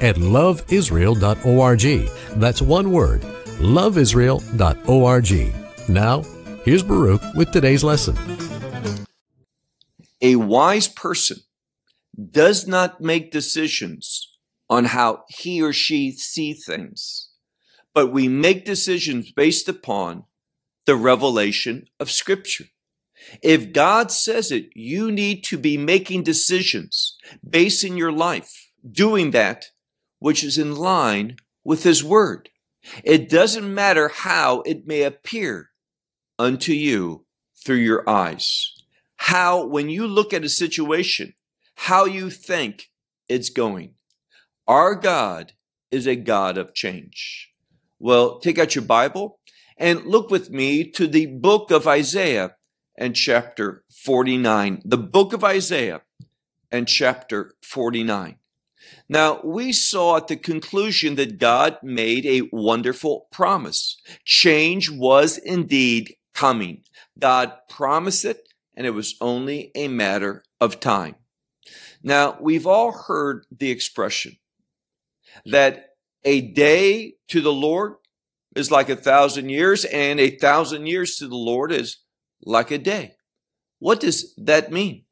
at loveisrael.org. That's one word, loveisrael.org. Now, here's Baruch with today's lesson. A wise person does not make decisions on how he or she see things, but we make decisions based upon the revelation of scripture. If God says it, you need to be making decisions, basing your life, doing that which is in line with his word. It doesn't matter how it may appear unto you through your eyes. How, when you look at a situation, how you think it's going. Our God is a God of change. Well, take out your Bible and look with me to the book of Isaiah and chapter 49. The book of Isaiah and chapter 49. Now, we saw at the conclusion that God made a wonderful promise. Change was indeed coming. God promised it, and it was only a matter of time. Now, we've all heard the expression that a day to the Lord is like a thousand years, and a thousand years to the Lord is like a day. What does that mean?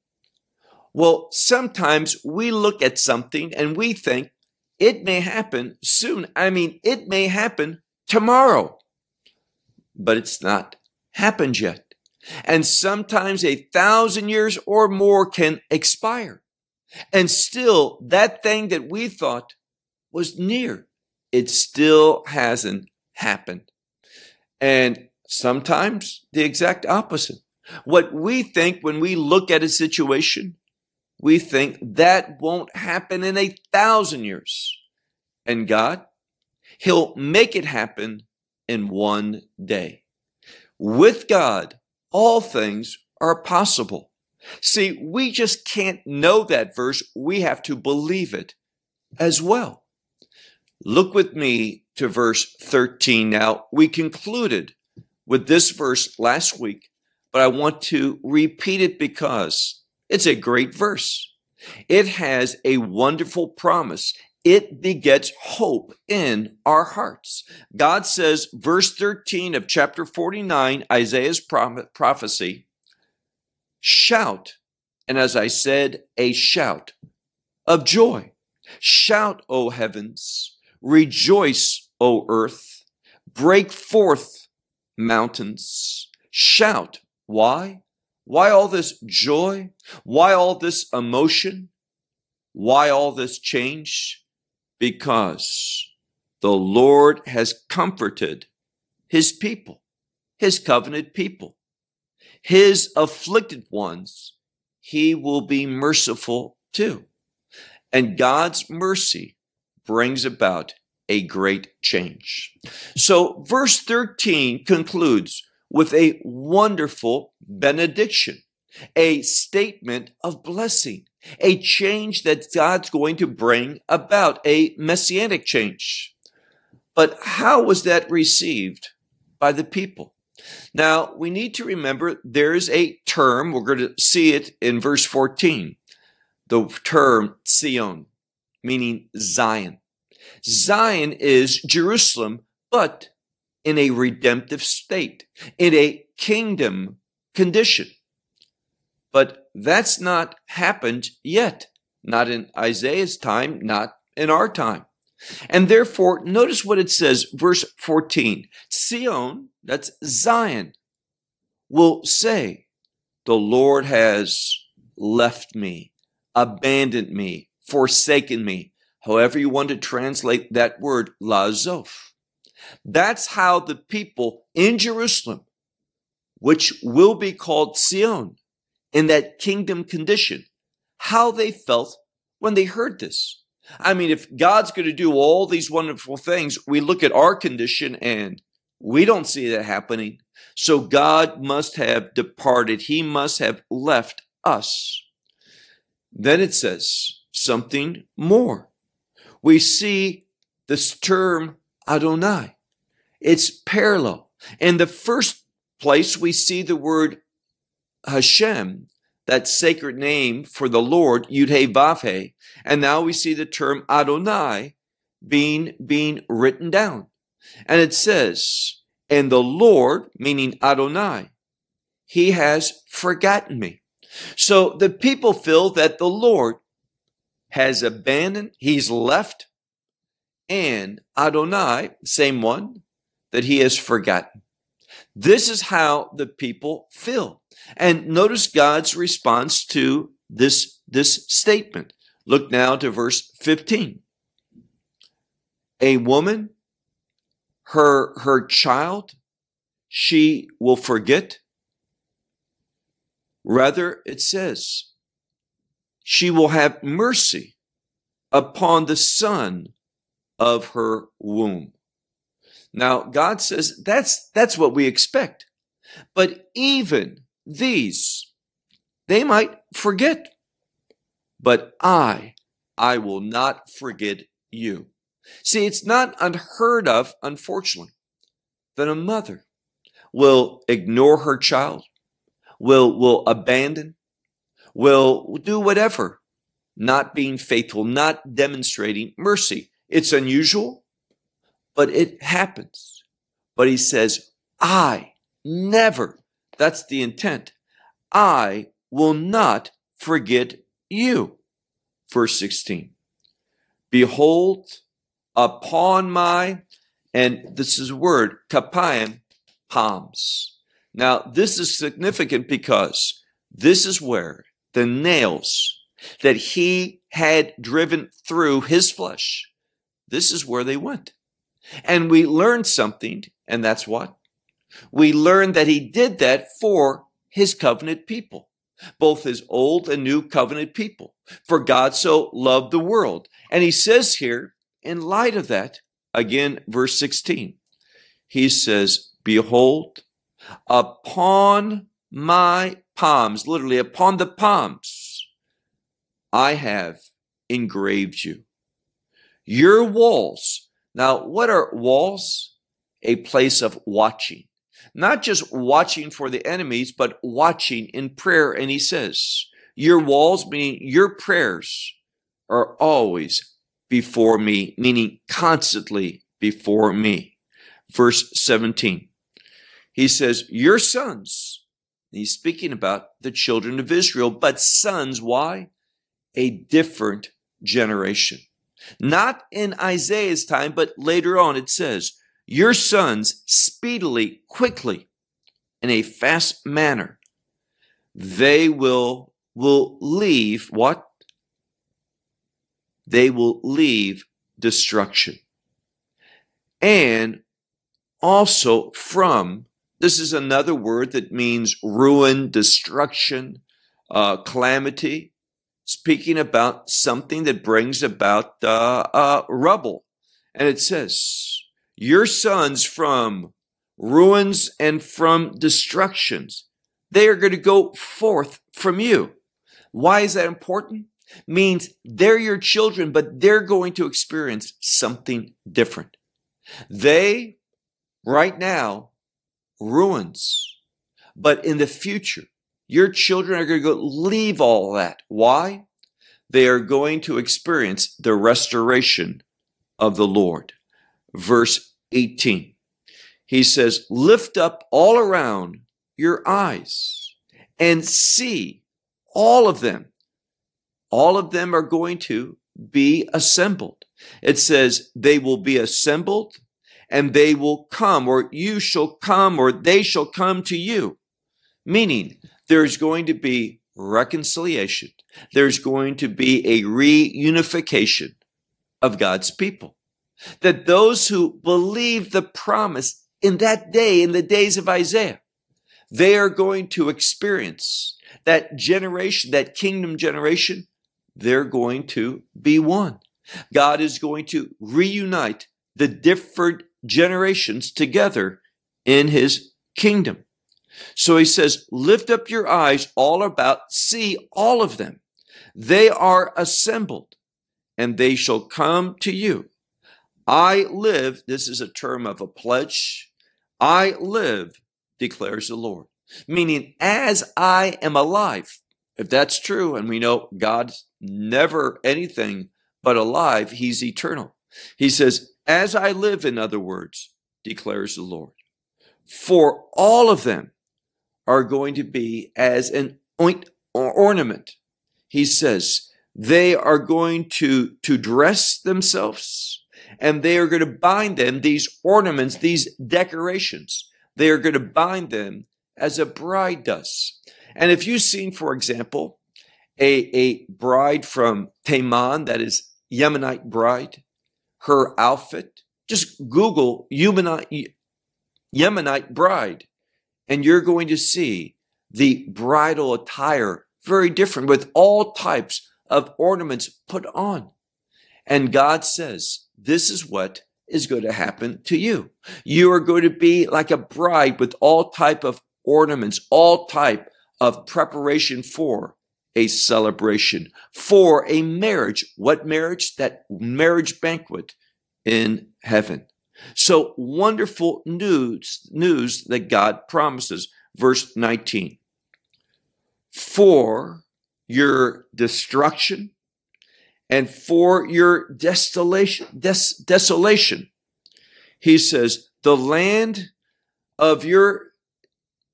Well, sometimes we look at something and we think it may happen soon. I mean, it may happen tomorrow, but it's not happened yet. And sometimes a thousand years or more can expire. And still, that thing that we thought was near, it still hasn't happened. And sometimes the exact opposite. What we think when we look at a situation we think that won't happen in a thousand years. And God, He'll make it happen in one day. With God, all things are possible. See, we just can't know that verse. We have to believe it as well. Look with me to verse 13 now. We concluded with this verse last week, but I want to repeat it because it's a great verse. It has a wonderful promise. It begets hope in our hearts. God says, verse 13 of chapter 49, Isaiah's prophecy, shout, and as I said, a shout of joy. Shout, O heavens, rejoice, O earth, break forth, mountains, shout. Why? Why all this joy? Why all this emotion? Why all this change? Because the Lord has comforted his people, his covenant people, his afflicted ones. He will be merciful too. And God's mercy brings about a great change. So verse 13 concludes with a wonderful benediction, a statement of blessing, a change that God's going to bring about, a messianic change. But how was that received by the people? Now, we need to remember there's a term, we're going to see it in verse 14, the term Zion, meaning Zion. Zion is Jerusalem, but in a redemptive state, in a kingdom condition. But that's not happened yet. Not in Isaiah's time, not in our time. And therefore, notice what it says, verse 14. Sion, that's Zion, will say, The Lord has left me, abandoned me, forsaken me. However, you want to translate that word, lazoph. That's how the people in Jerusalem, which will be called Zion, in that kingdom condition, how they felt when they heard this. I mean, if God's going to do all these wonderful things, we look at our condition and we don't see that happening. So God must have departed. He must have left us. Then it says something more. We see this term Adonai. It's parallel. In the first place, we see the word Hashem, that sacred name for the Lord, Yud He Vav He, and now we see the term Adonai being, being written down. And it says, and the Lord, meaning Adonai, he has forgotten me. So the people feel that the Lord has abandoned, he's left, and Adonai, same one, that he has forgotten. This is how the people feel. And notice God's response to this, this statement. Look now to verse 15. A woman, her, her child, she will forget. Rather, it says, she will have mercy upon the son of her womb. Now, God says that's, that's what we expect. But even these, they might forget. But I, I will not forget you. See, it's not unheard of, unfortunately, that a mother will ignore her child, will, will abandon, will do whatever, not being faithful, not demonstrating mercy. It's unusual, but it happens. But he says, I never, that's the intent, I will not forget you. Verse 16. Behold, upon my, and this is word, kapayim, palms. Now, this is significant because this is where the nails that he had driven through his flesh, this is where they went. And we learned something, and that's what? We learned that he did that for his covenant people, both his old and new covenant people. For God so loved the world. And he says here, in light of that, again, verse 16, he says, Behold, upon my palms, literally upon the palms, I have engraved you. Your walls. Now, what are walls? A place of watching not just watching for the enemies, but watching in prayer. And he says, Your walls, meaning your prayers, are always before me, meaning constantly before me. Verse 17. He says, Your sons, he's speaking about the children of Israel, but sons, why? A different generation. Not in Isaiah's time, but later on it says, your sons speedily, quickly, in a fast manner, they will, will leave what? They will leave destruction. And also from, this is another word that means ruin, destruction, uh, calamity, speaking about something that brings about uh, uh, rubble. And it says, your sons from ruins and from destructions. They are going to go forth from you. Why is that important? Means they're your children, but they're going to experience something different. They, right now, ruins. But in the future, your children are going to go leave all that. Why? They are going to experience the restoration of the Lord. Verse 18. He says, Lift up all around your eyes and see all of them. All of them are going to be assembled. It says, They will be assembled and they will come, or you shall come, or they shall come to you. Meaning, there's going to be reconciliation. There's going to be a reunification of God's people that those who believe the promise in that day, in the days of Isaiah, they are going to experience that generation, that kingdom generation, they're going to be one. God is going to reunite the different generations together in his kingdom. So he says, lift up your eyes all about, see all of them. They are assembled and they shall come to you. I live, this is a term of a pledge. I live, declares the Lord. Meaning, as I am alive, if that's true, and we know God's never anything but alive, He's eternal. He says, As I live, in other words, declares the Lord, for all of them are going to be as an oint or ornament. He says, they are going to, to dress themselves and they are going to bind them, these ornaments, these decorations. They are going to bind them as a bride does. And if you've seen, for example, a, a bride from Teman, that is Yemenite bride, her outfit, just Google Yemenite, Yemenite bride, and you're going to see the bridal attire very different with all types of ornaments put on. And God says, this is what is going to happen to you. You are going to be like a bride with all type of ornaments, all type of preparation for a celebration, for a marriage. What marriage? That marriage banquet in heaven. So wonderful news, news that God promises. Verse 19. For your destruction and for your desolation, des- desolation, he says, the land of your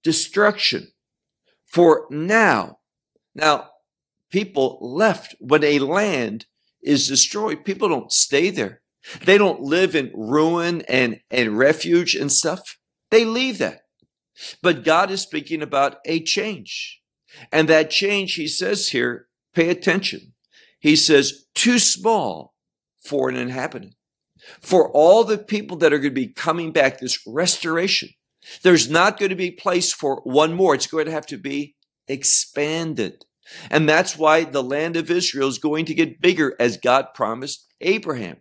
destruction. For now, now people left when a land is destroyed. People don't stay there. They don't live in ruin and, and refuge and stuff. They leave that. But God is speaking about a change. And that change, he says here, pay attention. He says, too small for an inhabitant. For all the people that are going to be coming back, this restoration, there's not going to be place for one more. It's going to have to be expanded. And that's why the land of Israel is going to get bigger as God promised Abraham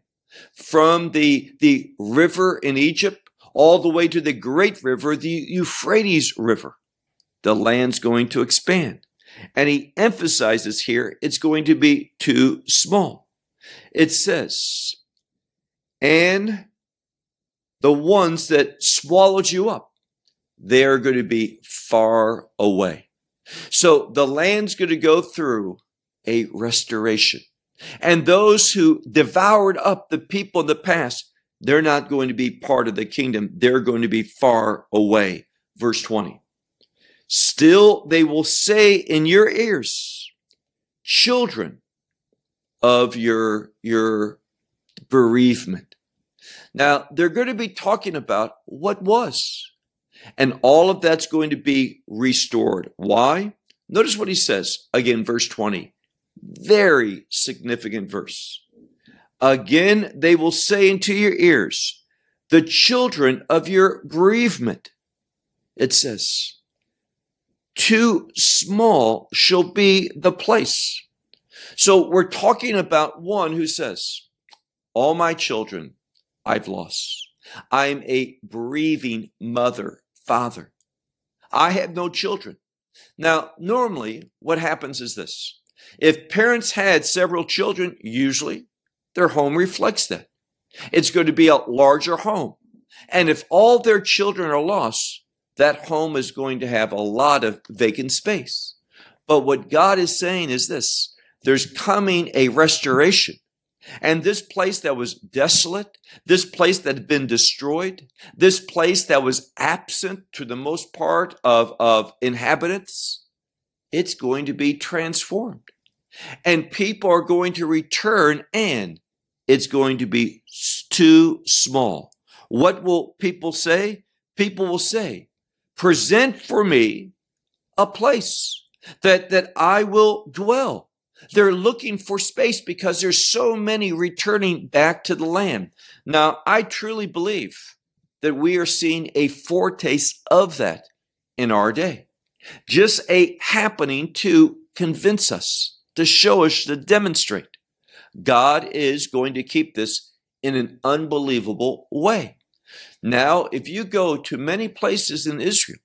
from the, the river in Egypt all the way to the great river, the Euphrates River. The land's going to expand. And he emphasizes here it's going to be too small. It says, and the ones that swallowed you up, they're going to be far away. So the land's going to go through a restoration. And those who devoured up the people in the past, they're not going to be part of the kingdom. They're going to be far away. Verse 20. Still, they will say in your ears, children of your, your bereavement. Now, they're going to be talking about what was. And all of that's going to be restored. Why? Notice what he says again, verse 20. Very significant verse. Again, they will say into your ears, the children of your bereavement. It says, too small shall be the place. So we're talking about one who says, all my children I've lost. I'm a bereaving mother, father. I have no children. Now, normally what happens is this. If parents had several children, usually their home reflects that. It's going to be a larger home. And if all their children are lost, that home is going to have a lot of vacant space. But what God is saying is this there's coming a restoration. And this place that was desolate, this place that had been destroyed, this place that was absent to the most part of, of inhabitants, it's going to be transformed. And people are going to return and it's going to be too small. What will people say? People will say, present for me a place that, that I will dwell. They're looking for space because there's so many returning back to the land. Now, I truly believe that we are seeing a foretaste of that in our day. Just a happening to convince us, to show us, to demonstrate. God is going to keep this in an unbelievable way. Now, if you go to many places in Israel,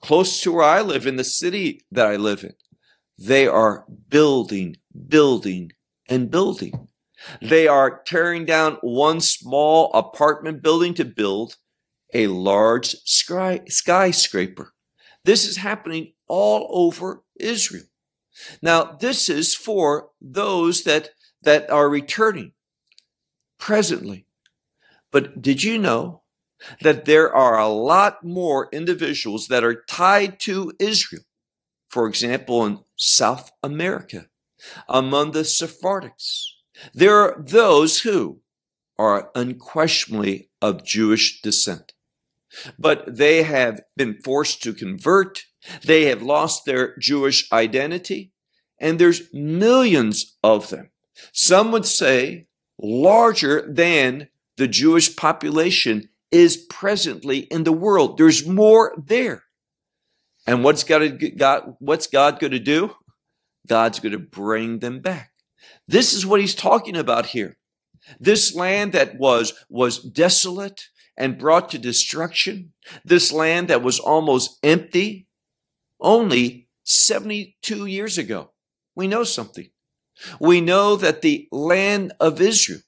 close to where I live, in the city that I live in, they are building, building, and building. They are tearing down one small apartment building to build a large skyscraper. This is happening all over Israel. Now, this is for those that, that are returning presently. But did you know that there are a lot more individuals that are tied to Israel? For example, in South America, among the Sephardics, there are those who are unquestionably of Jewish descent, but they have been forced to convert. They have lost their Jewish identity, and there's millions of them. Some would say larger than the Jewish population is presently in the world. There's more there. And what's God, God what's God going to do? God's going to bring them back. This is what he's talking about here. This land that was, was desolate and brought to destruction, this land that was almost empty only 72 years ago. We know something. We know that the land of Israel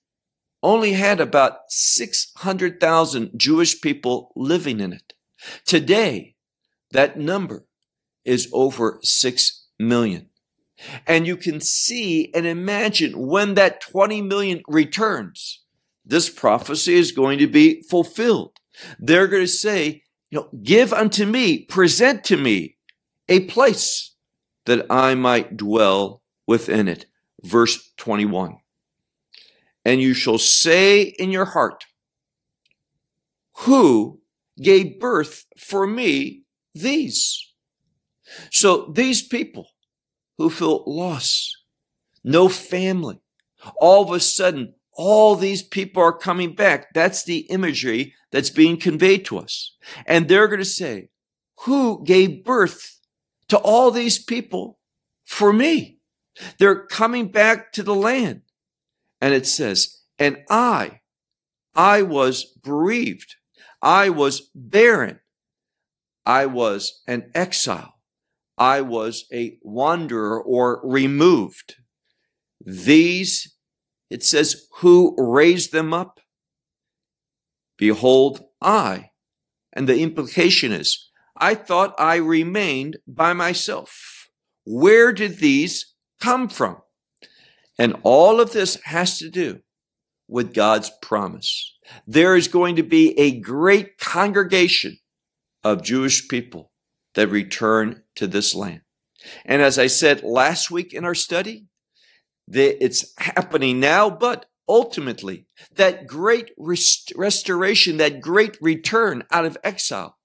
only had about 600,000 Jewish people living in it. Today, that number is over 6 million. And you can see and imagine when that 20 million returns, this prophecy is going to be fulfilled. They're going to say, you know, give unto me, present to me a place that I might dwell within it. Verse 21. And you shall say in your heart, who gave birth for me these? So these people who feel lost, no family. All of a sudden, all these people are coming back. That's the imagery that's being conveyed to us. And they're going to say, who gave birth to all these people for me? They're coming back to the land. And it says, and I, I was bereaved. I was barren. I was an exile. I was a wanderer or removed. These, it says, who raised them up? Behold, I. And the implication is, I thought I remained by myself. Where did these come from? And all of this has to do with God's promise. There is going to be a great congregation of Jewish people that return to this land. And as I said last week in our study, that it's happening now, but ultimately that great rest- restoration, that great return out of exile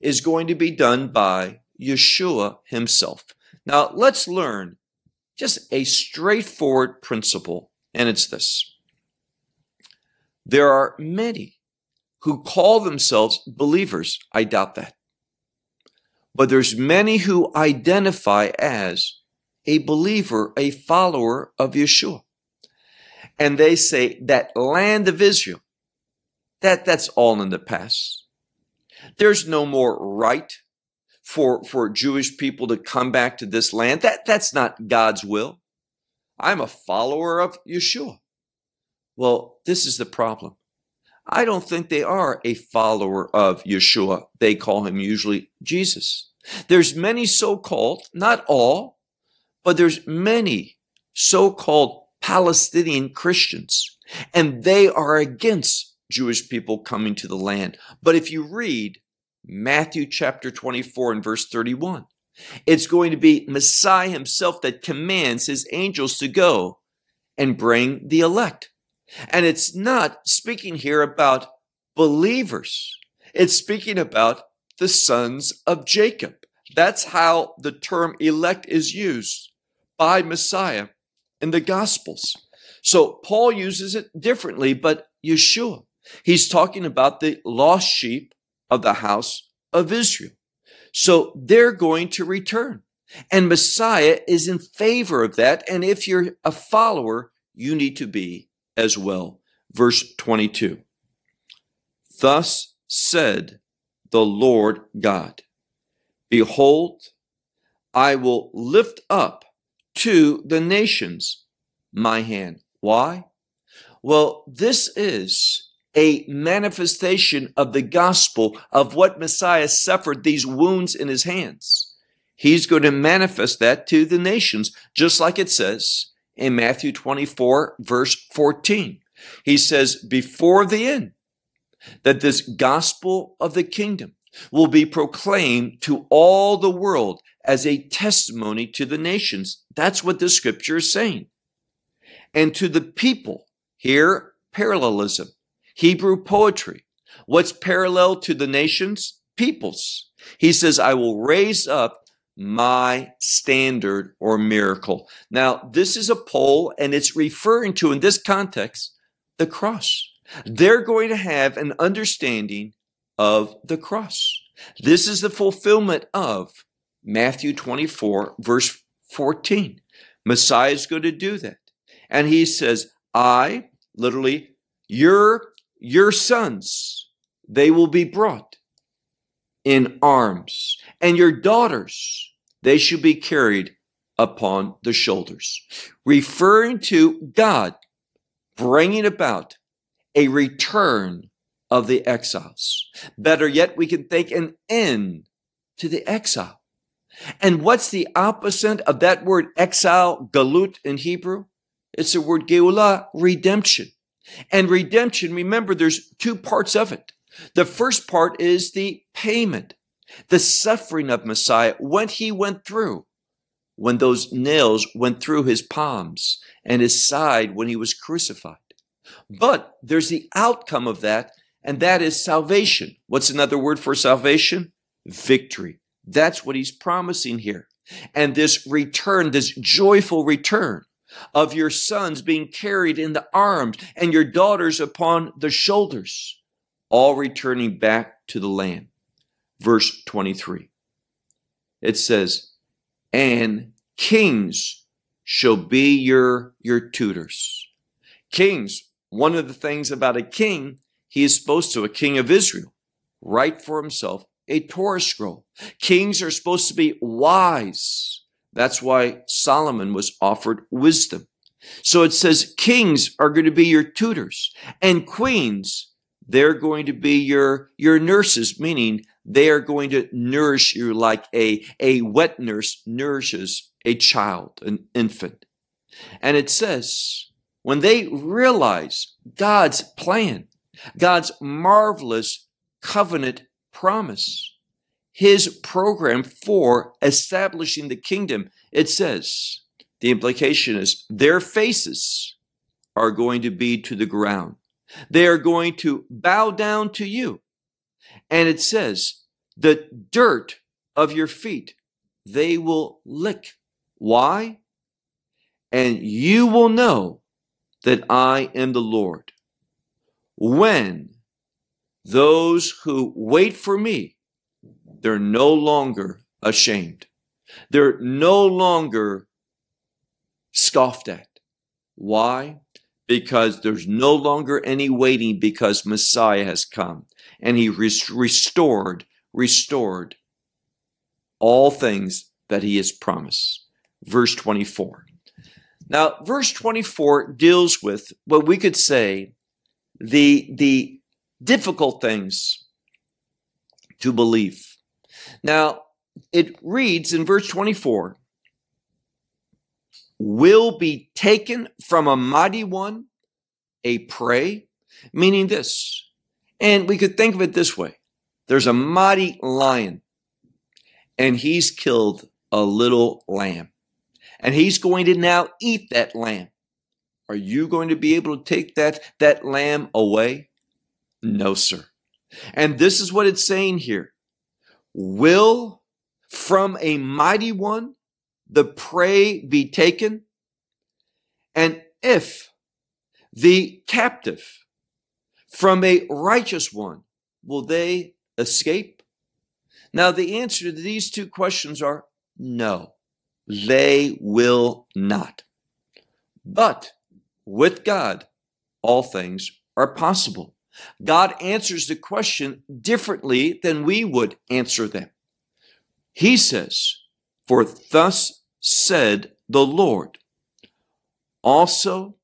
is going to be done by Yeshua himself. Now let's learn just a straightforward principle, and it's this. There are many who call themselves believers. I doubt that but there's many who identify as a believer, a follower of Yeshua. And they say that land of Israel, that that's all in the past. There's no more right for, for Jewish people to come back to this land. That, that's not God's will. I'm a follower of Yeshua. Well, this is the problem. I don't think they are a follower of Yeshua. They call him usually Jesus. There's many so-called, not all, but there's many so-called Palestinian Christians, and they are against Jewish people coming to the land. But if you read Matthew chapter 24 and verse 31, it's going to be Messiah himself that commands his angels to go and bring the elect. And it's not speaking here about believers. It's speaking about the sons of Jacob. That's how the term elect is used by Messiah in the Gospels. So Paul uses it differently, but Yeshua, he's talking about the lost sheep of the house of Israel. So they're going to return. And Messiah is in favor of that. And if you're a follower, you need to be as well. Verse 22. Thus said the Lord God, Behold, I will lift up to the nations my hand. Why? Well, this is a manifestation of the gospel of what Messiah suffered, these wounds in his hands. He's going to manifest that to the nations, just like it says in Matthew 24, verse 14. He says, before the end, that this gospel of the kingdom will be proclaimed to all the world as a testimony to the nations. That's what the scripture is saying. And to the people, here, parallelism, Hebrew poetry. What's parallel to the nations? Peoples. He says, I will raise up my standard or miracle. Now, this is a pole and it's referring to, in this context, the cross. They're going to have an understanding of the cross. This is the fulfillment of Matthew 24, verse 14. Messiah is going to do that. And he says, I, literally, your, your sons, they will be brought in arms, and your daughters, they shall be carried upon the shoulders. Referring to God bringing about a return of the exiles. Better yet, we can think an end to the exile. And what's the opposite of that word exile, galut in Hebrew? It's the word geulah, redemption. And redemption, remember, there's two parts of it. The first part is the payment, the suffering of Messiah, what he went through when those nails went through his palms and his side when he was crucified. But there's the outcome of that, and that is salvation. What's another word for salvation? Victory. That's what he's promising here. And this return, this joyful return of your sons being carried in the arms and your daughters upon the shoulders, all returning back to the land. Verse 23. It says, and kings shall be your, your tutors. Kings one of the things about a king, he is supposed to, a king of Israel, write for himself a Torah scroll. Kings are supposed to be wise. That's why Solomon was offered wisdom. So it says kings are going to be your tutors and queens, they're going to be your, your nurses, meaning they are going to nourish you like a, a wet nurse nourishes a child, an infant. And it says, when they realize God's plan, God's marvelous covenant promise, his program for establishing the kingdom, it says, the implication is their faces are going to be to the ground. They are going to bow down to you. And it says, the dirt of your feet they will lick. Why? And you will know that I am the Lord. When those who wait for me, they're no longer ashamed. They're no longer scoffed at. Why? Because there's no longer any waiting because Messiah has come and he restored, restored all things that he has promised. Verse 24. Now, verse 24 deals with what we could say the, the difficult things to believe. Now, it reads in verse 24 will be taken from a mighty one, a prey, meaning this. And we could think of it this way there's a mighty lion, and he's killed a little lamb and he's going to now eat that lamb. Are you going to be able to take that, that lamb away? No, sir. And this is what it's saying here. Will from a mighty one the prey be taken? And if the captive from a righteous one, will they escape? Now, the answer to these two questions are no. They will not. But with God, all things are possible. God answers the question differently than we would answer them. He says, For thus said the Lord, also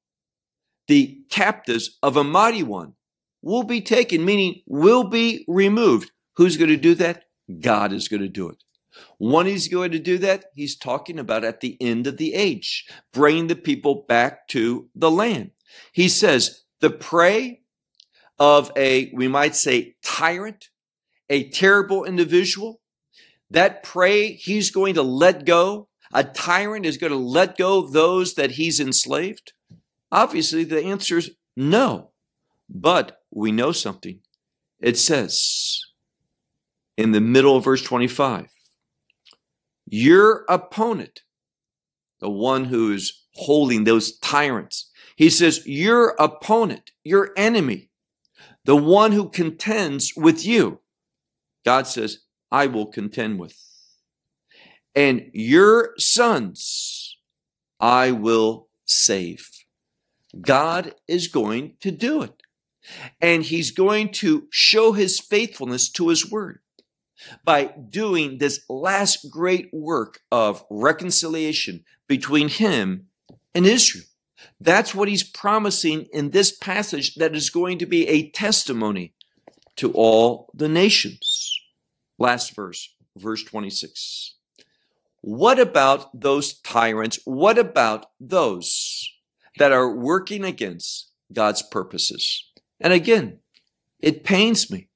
the captives of a mighty one will be taken, meaning will be removed. Who's going to do that? God is going to do it. When he's going to do that, he's talking about at the end of the age, bringing the people back to the land. He says, the prey of a, we might say, tyrant, a terrible individual, that prey he's going to let go. A tyrant is going to let go those that he's enslaved. Obviously, the answer is no. But we know something. It says in the middle of verse 25, your opponent, the one who is holding those tyrants, he says, your opponent, your enemy, the one who contends with you, God says, I will contend with. And your sons I will save. God is going to do it. And he's going to show his faithfulness to his word by doing this last great work of reconciliation between him and Israel. That's what he's promising in this passage that is going to be a testimony to all the nations. Last verse, verse 26. What about those tyrants? What about those that are working against God's purposes? And again, it pains me,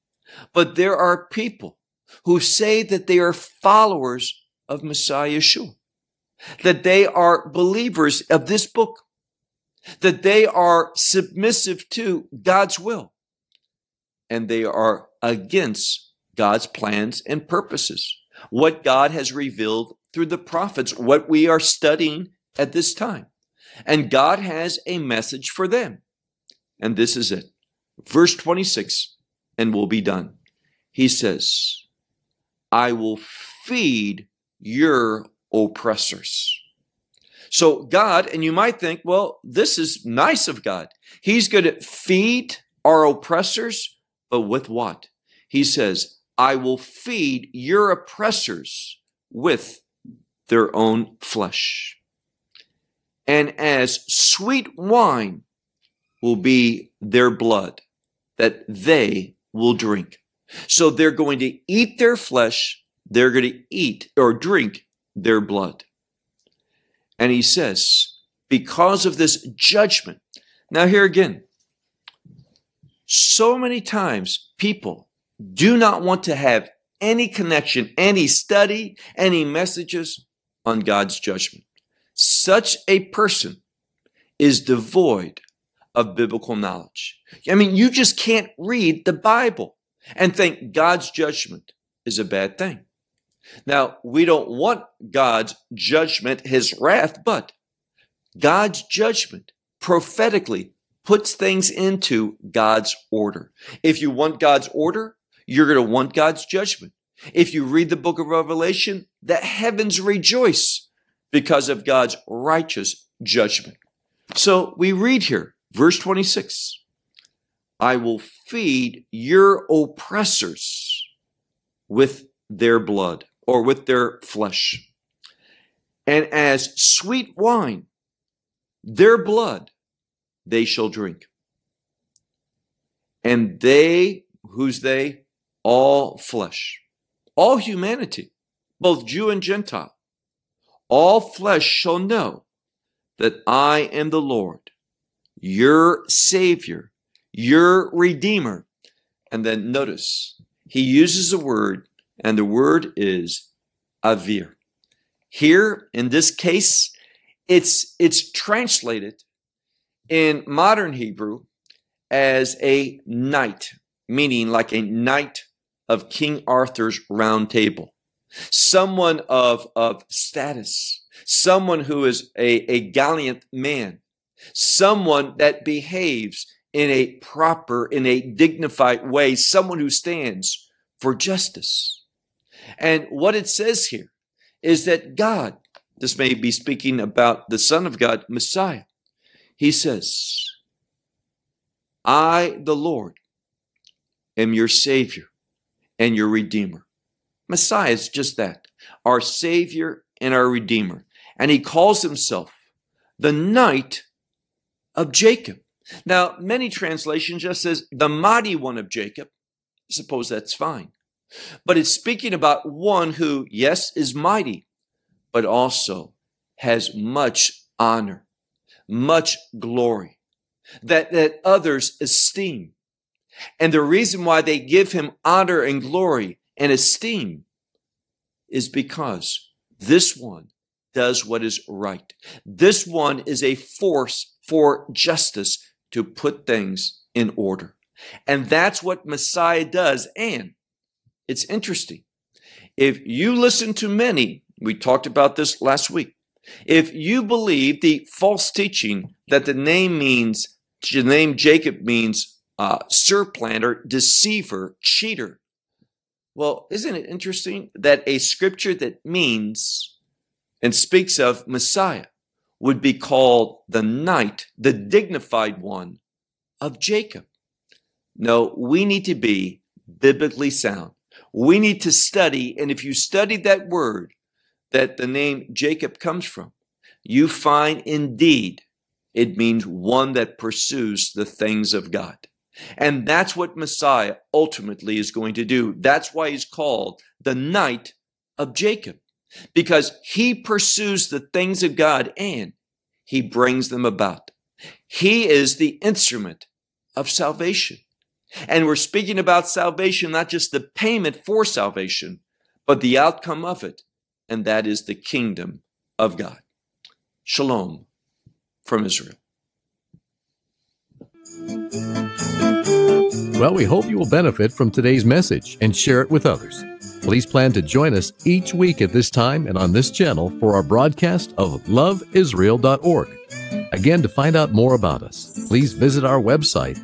but there are people who say that they are followers of Messiah Yeshua, that they are believers of this book, that they are submissive to God's will, and they are against God's plans and purposes, what God has revealed through the prophets, what we are studying at this time. And God has a message for them. And this is it verse 26, and we'll be done. He says, I will feed your oppressors. So, God, and you might think, well, this is nice of God. He's going to feed our oppressors, but with what? He says, I will feed your oppressors with their own flesh. And as sweet wine will be their blood that they will drink. So they're going to eat their flesh, they're going to eat or drink their blood. And he says, because of this judgment. Now, here again, so many times people do not want to have any connection, any study, any messages on God's judgment. Such a person is devoid of biblical knowledge. I mean, you just can't read the Bible and think God's judgment is a bad thing. Now, we don't want God's judgment, his wrath, but God's judgment prophetically puts things into God's order. If you want God's order, you're going to want God's judgment. If you read the book of Revelation, the heavens rejoice because of God's righteous judgment. So we read here Verse 26 I will feed your oppressors with their blood or with their flesh. And as sweet wine, their blood they shall drink. And they, who's they? All flesh, all humanity, both Jew and Gentile, all flesh shall know that I am the Lord your Savior, your Redeemer. And then notice, he uses a word, and the word is avir. Here, in this case, it's, it's translated in modern Hebrew as a knight, meaning like a knight of King Arthur's round table. Someone of, of status, someone who is a, a gallant man, someone that behaves in a proper, in a dignified way, someone who stands for justice. And what it says here is that God, this may be speaking about the Son of God, Messiah, He says, I, the Lord, am your Savior and your Redeemer. Messiah is just that, our Savior and our Redeemer. And he calls himself the Knight of Jacob. Now, many translations just says the mighty one of Jacob. Suppose that's fine. But it's speaking about one who, yes, is mighty, but also has much honor, much glory that, that others esteem. And the reason why they give him honor and glory and esteem is because this one does what is right. This one is a force for justice to put things in order. And that's what Messiah does. And it's interesting. If you listen to many, we talked about this last week. If you believe the false teaching that the name means, the name Jacob means uh, surplanter, deceiver, cheater. Well, isn't it interesting that a scripture that means and speaks of Messiah would be called the knight, the dignified one of Jacob. No, we need to be biblically sound. We need to study, and if you study that word that the name Jacob comes from, you find indeed it means one that pursues the things of God. And that's what Messiah ultimately is going to do. That's why he's called the Knight of Jacob because he pursues the things of God and he brings them about. He is the instrument of salvation. And we're speaking about salvation, not just the payment for salvation, but the outcome of it. And that is the kingdom of God. Shalom from Israel. Well, we hope you will benefit from today's message and share it with others. Please plan to join us each week at this time and on this channel for our broadcast of loveisrael.org. Again, to find out more about us, please visit our website,